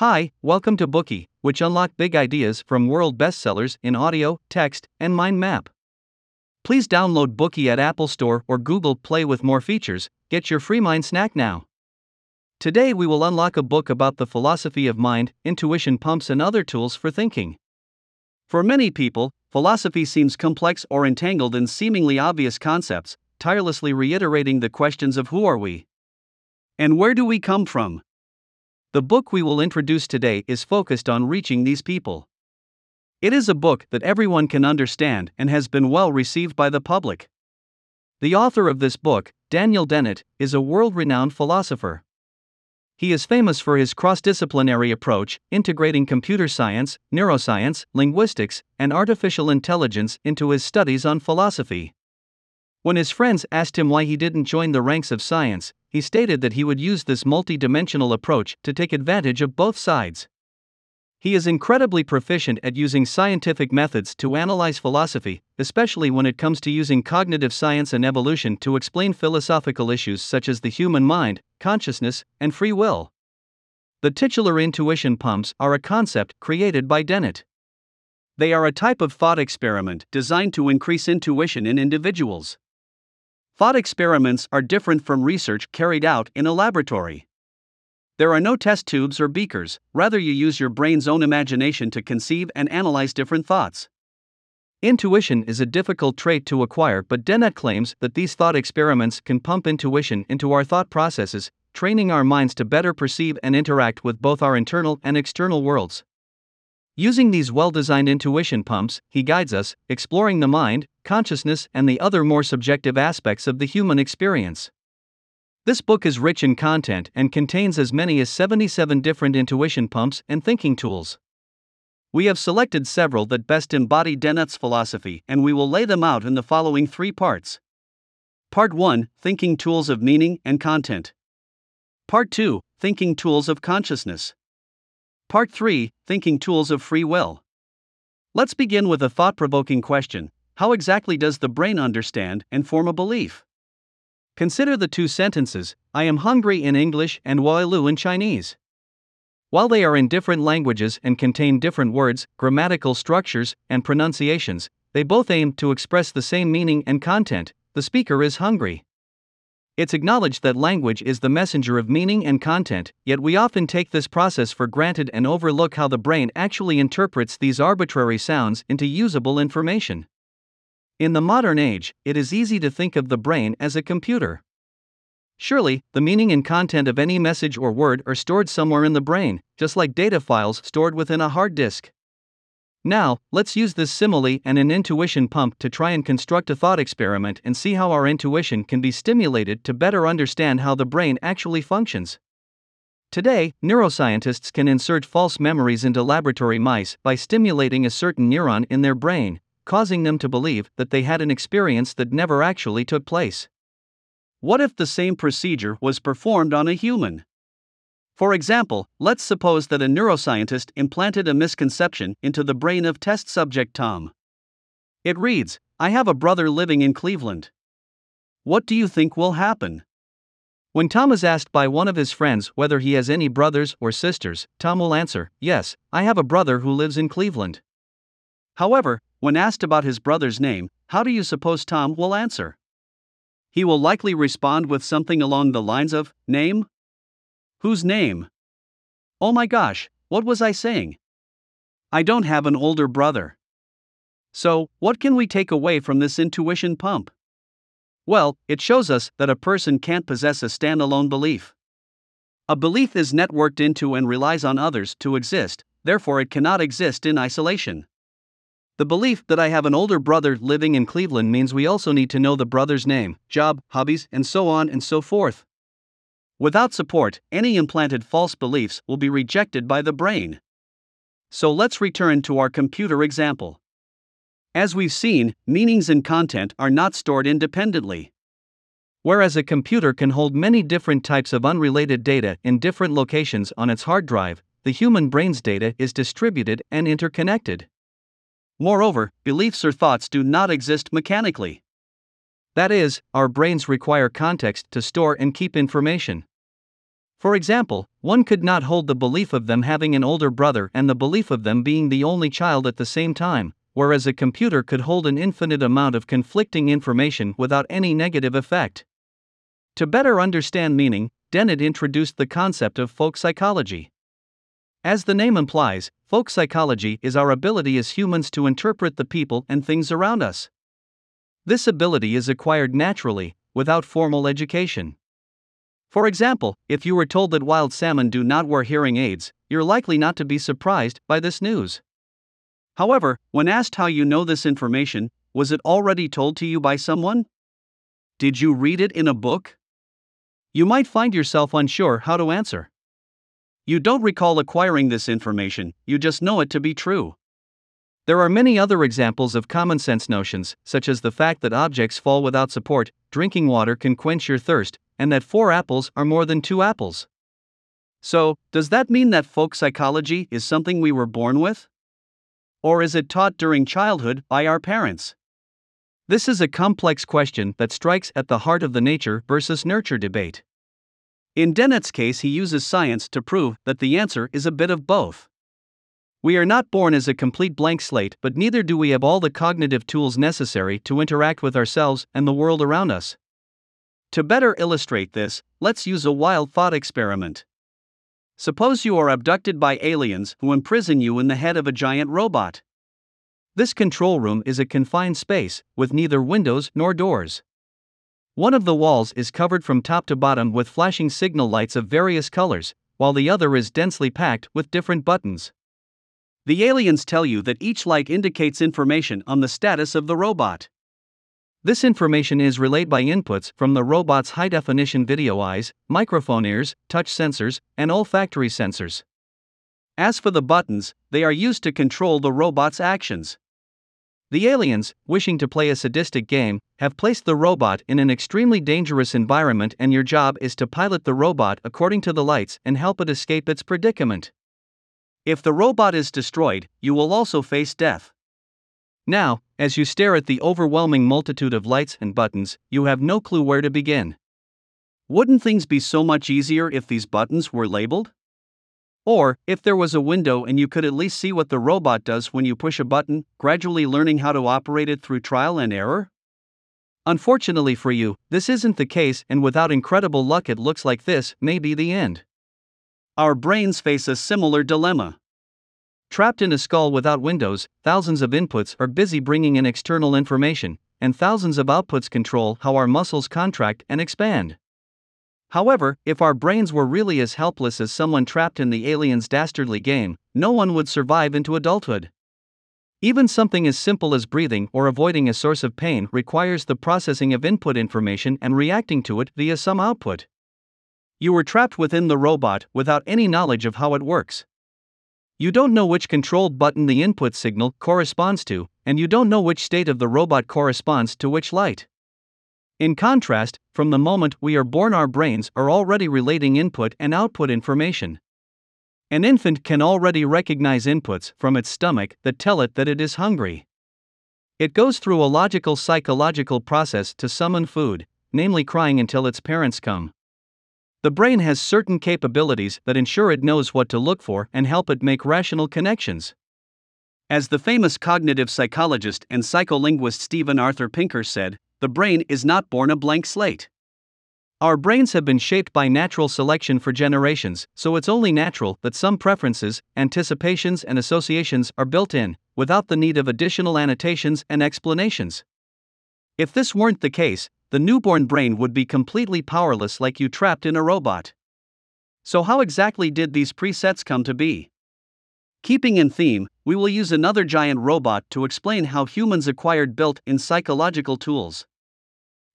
Hi, welcome to Bookey, which unlock big ideas from world bestsellers in audio, text, and mind map. Please download Bookey at Apple Store or Google Play with more features. Get your free mind snack now. Today we will unlock a book about the philosophy of mind, intuition pumps, and other tools for thinking. For many people, philosophy seems complex or entangled in seemingly obvious concepts, tirelessly reiterating the questions of who are we? And where do we come from? The book we will introduce today is focused on reaching these people. It is a book that everyone can understand and has been well received by the public. The author of this book, Daniel Dennett, is a world renowned philosopher. He is famous for his cross disciplinary approach, integrating computer science, neuroscience, linguistics, and artificial intelligence into his studies on philosophy. When his friends asked him why he didn't join the ranks of science, he stated that he would use this multidimensional approach to take advantage of both sides. He is incredibly proficient at using scientific methods to analyze philosophy, especially when it comes to using cognitive science and evolution to explain philosophical issues such as the human mind, consciousness, and free will. The titular intuition pumps are a concept created by Dennett. They are a type of thought experiment designed to increase intuition in individuals. Thought experiments are different from research carried out in a laboratory. There are no test tubes or beakers, rather, you use your brain's own imagination to conceive and analyze different thoughts. Intuition is a difficult trait to acquire, but Dennett claims that these thought experiments can pump intuition into our thought processes, training our minds to better perceive and interact with both our internal and external worlds. Using these well designed intuition pumps, he guides us, exploring the mind, consciousness, and the other more subjective aspects of the human experience. This book is rich in content and contains as many as 77 different intuition pumps and thinking tools. We have selected several that best embody Dennett's philosophy, and we will lay them out in the following three parts. Part 1 Thinking Tools of Meaning and Content. Part 2 Thinking Tools of Consciousness. Part 3 Thinking Tools of Free Will. Let's begin with a thought provoking question How exactly does the brain understand and form a belief? Consider the two sentences I am hungry in English and Wailu in Chinese. While they are in different languages and contain different words, grammatical structures, and pronunciations, they both aim to express the same meaning and content the speaker is hungry. It's acknowledged that language is the messenger of meaning and content, yet we often take this process for granted and overlook how the brain actually interprets these arbitrary sounds into usable information. In the modern age, it is easy to think of the brain as a computer. Surely, the meaning and content of any message or word are stored somewhere in the brain, just like data files stored within a hard disk. Now, let's use this simile and an intuition pump to try and construct a thought experiment and see how our intuition can be stimulated to better understand how the brain actually functions. Today, neuroscientists can insert false memories into laboratory mice by stimulating a certain neuron in their brain, causing them to believe that they had an experience that never actually took place. What if the same procedure was performed on a human? For example, let's suppose that a neuroscientist implanted a misconception into the brain of test subject Tom. It reads I have a brother living in Cleveland. What do you think will happen? When Tom is asked by one of his friends whether he has any brothers or sisters, Tom will answer, Yes, I have a brother who lives in Cleveland. However, when asked about his brother's name, how do you suppose Tom will answer? He will likely respond with something along the lines of, Name? Whose name? Oh my gosh, what was I saying? I don't have an older brother. So, what can we take away from this intuition pump? Well, it shows us that a person can't possess a standalone belief. A belief is networked into and relies on others to exist, therefore, it cannot exist in isolation. The belief that I have an older brother living in Cleveland means we also need to know the brother's name, job, hobbies, and so on and so forth. Without support, any implanted false beliefs will be rejected by the brain. So let's return to our computer example. As we've seen, meanings and content are not stored independently. Whereas a computer can hold many different types of unrelated data in different locations on its hard drive, the human brain's data is distributed and interconnected. Moreover, beliefs or thoughts do not exist mechanically. That is, our brains require context to store and keep information. For example, one could not hold the belief of them having an older brother and the belief of them being the only child at the same time, whereas a computer could hold an infinite amount of conflicting information without any negative effect. To better understand meaning, Dennett introduced the concept of folk psychology. As the name implies, folk psychology is our ability as humans to interpret the people and things around us. This ability is acquired naturally, without formal education. For example, if you were told that wild salmon do not wear hearing aids, you're likely not to be surprised by this news. However, when asked how you know this information, was it already told to you by someone? Did you read it in a book? You might find yourself unsure how to answer. You don't recall acquiring this information, you just know it to be true. There are many other examples of common sense notions, such as the fact that objects fall without support, drinking water can quench your thirst, and that four apples are more than two apples. So, does that mean that folk psychology is something we were born with? Or is it taught during childhood by our parents? This is a complex question that strikes at the heart of the nature versus nurture debate. In Dennett's case, he uses science to prove that the answer is a bit of both. We are not born as a complete blank slate, but neither do we have all the cognitive tools necessary to interact with ourselves and the world around us. To better illustrate this, let's use a wild thought experiment. Suppose you are abducted by aliens who imprison you in the head of a giant robot. This control room is a confined space, with neither windows nor doors. One of the walls is covered from top to bottom with flashing signal lights of various colors, while the other is densely packed with different buttons. The aliens tell you that each light indicates information on the status of the robot. This information is relayed by inputs from the robot's high definition video eyes, microphone ears, touch sensors, and olfactory sensors. As for the buttons, they are used to control the robot's actions. The aliens, wishing to play a sadistic game, have placed the robot in an extremely dangerous environment, and your job is to pilot the robot according to the lights and help it escape its predicament. If the robot is destroyed, you will also face death. Now, as you stare at the overwhelming multitude of lights and buttons, you have no clue where to begin. Wouldn't things be so much easier if these buttons were labeled? Or, if there was a window and you could at least see what the robot does when you push a button, gradually learning how to operate it through trial and error? Unfortunately for you, this isn't the case, and without incredible luck, it looks like this may be the end. Our brains face a similar dilemma. Trapped in a skull without windows, thousands of inputs are busy bringing in external information, and thousands of outputs control how our muscles contract and expand. However, if our brains were really as helpless as someone trapped in the alien's dastardly game, no one would survive into adulthood. Even something as simple as breathing or avoiding a source of pain requires the processing of input information and reacting to it via some output. You were trapped within the robot without any knowledge of how it works. You don't know which controlled button the input signal corresponds to, and you don't know which state of the robot corresponds to which light. In contrast, from the moment we are born, our brains are already relating input and output information. An infant can already recognize inputs from its stomach that tell it that it is hungry. It goes through a logical psychological process to summon food, namely crying until its parents come. The brain has certain capabilities that ensure it knows what to look for and help it make rational connections. As the famous cognitive psychologist and psycholinguist Steven Arthur Pinker said, the brain is not born a blank slate. Our brains have been shaped by natural selection for generations, so it's only natural that some preferences, anticipations, and associations are built in, without the need of additional annotations and explanations. If this weren't the case, the newborn brain would be completely powerless like you trapped in a robot. So, how exactly did these presets come to be? Keeping in theme, we will use another giant robot to explain how humans acquired built in psychological tools.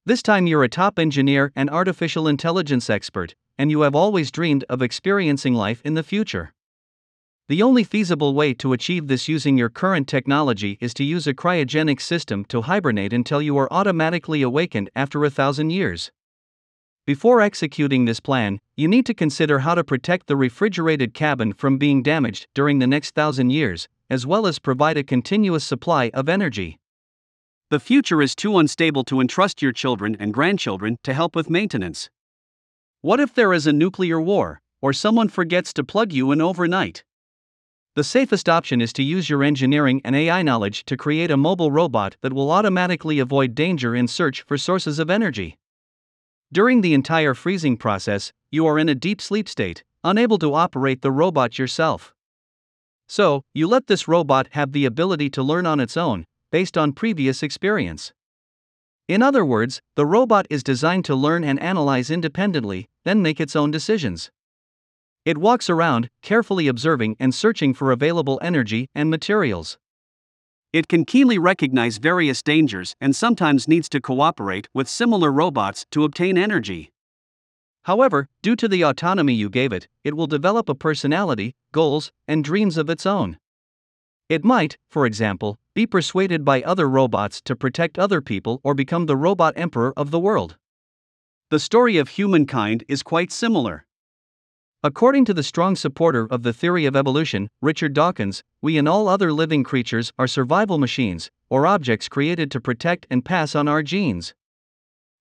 This time you're a top engineer and artificial intelligence expert, and you have always dreamed of experiencing life in the future. The only feasible way to achieve this using your current technology is to use a cryogenic system to hibernate until you are automatically awakened after a thousand years. Before executing this plan, you need to consider how to protect the refrigerated cabin from being damaged during the next thousand years, as well as provide a continuous supply of energy. The future is too unstable to entrust your children and grandchildren to help with maintenance. What if there is a nuclear war? or someone forgets to plug you in overnight. The safest option is to use your engineering and AI knowledge to create a mobile robot that will automatically avoid danger in search for sources of energy. During the entire freezing process, you are in a deep sleep state, unable to operate the robot yourself. So, you let this robot have the ability to learn on its own, based on previous experience. In other words, the robot is designed to learn and analyze independently, then make its own decisions. It walks around, carefully observing and searching for available energy and materials. It can keenly recognize various dangers and sometimes needs to cooperate with similar robots to obtain energy. However, due to the autonomy you gave it, it will develop a personality, goals, and dreams of its own. It might, for example, be persuaded by other robots to protect other people or become the robot emperor of the world. The story of humankind is quite similar. According to the strong supporter of the theory of evolution, Richard Dawkins, we and all other living creatures are survival machines, or objects created to protect and pass on our genes.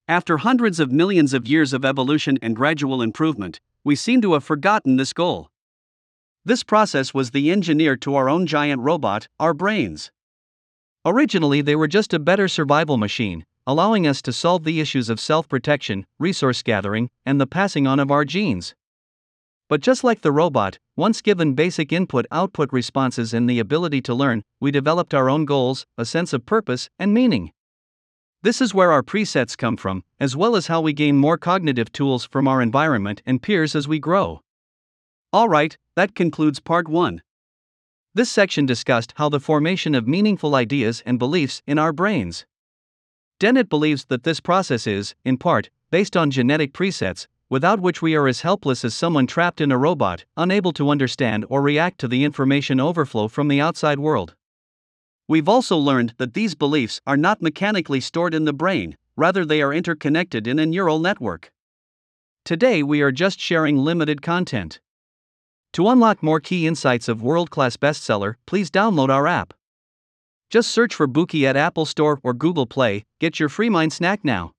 After hundreds of millions of years of evolution and gradual improvement, we seem to have forgotten this goal. This process was the engineer to our own giant robot, our brains. Originally, they were just a better survival machine, allowing us to solve the issues of self protection, resource gathering, and the passing on of our genes. But just like the robot, once given basic input output responses and the ability to learn, we developed our own goals, a sense of purpose, and meaning. This is where our presets come from, as well as how we gain more cognitive tools from our environment and peers as we grow. Alright, that concludes part 1. This section discussed how the formation of meaningful ideas and beliefs in our brains. Dennett believes that this process is, in part, based on genetic presets, without which we are as helpless as someone trapped in a robot, unable to understand or react to the information overflow from the outside world. We've also learned that these beliefs are not mechanically stored in the brain, rather, they are interconnected in a neural network. Today, we are just sharing limited content. To unlock more key insights of world class bestseller, please download our app. Just search for Bookey at Apple Store or Google Play, get your free mind snack now.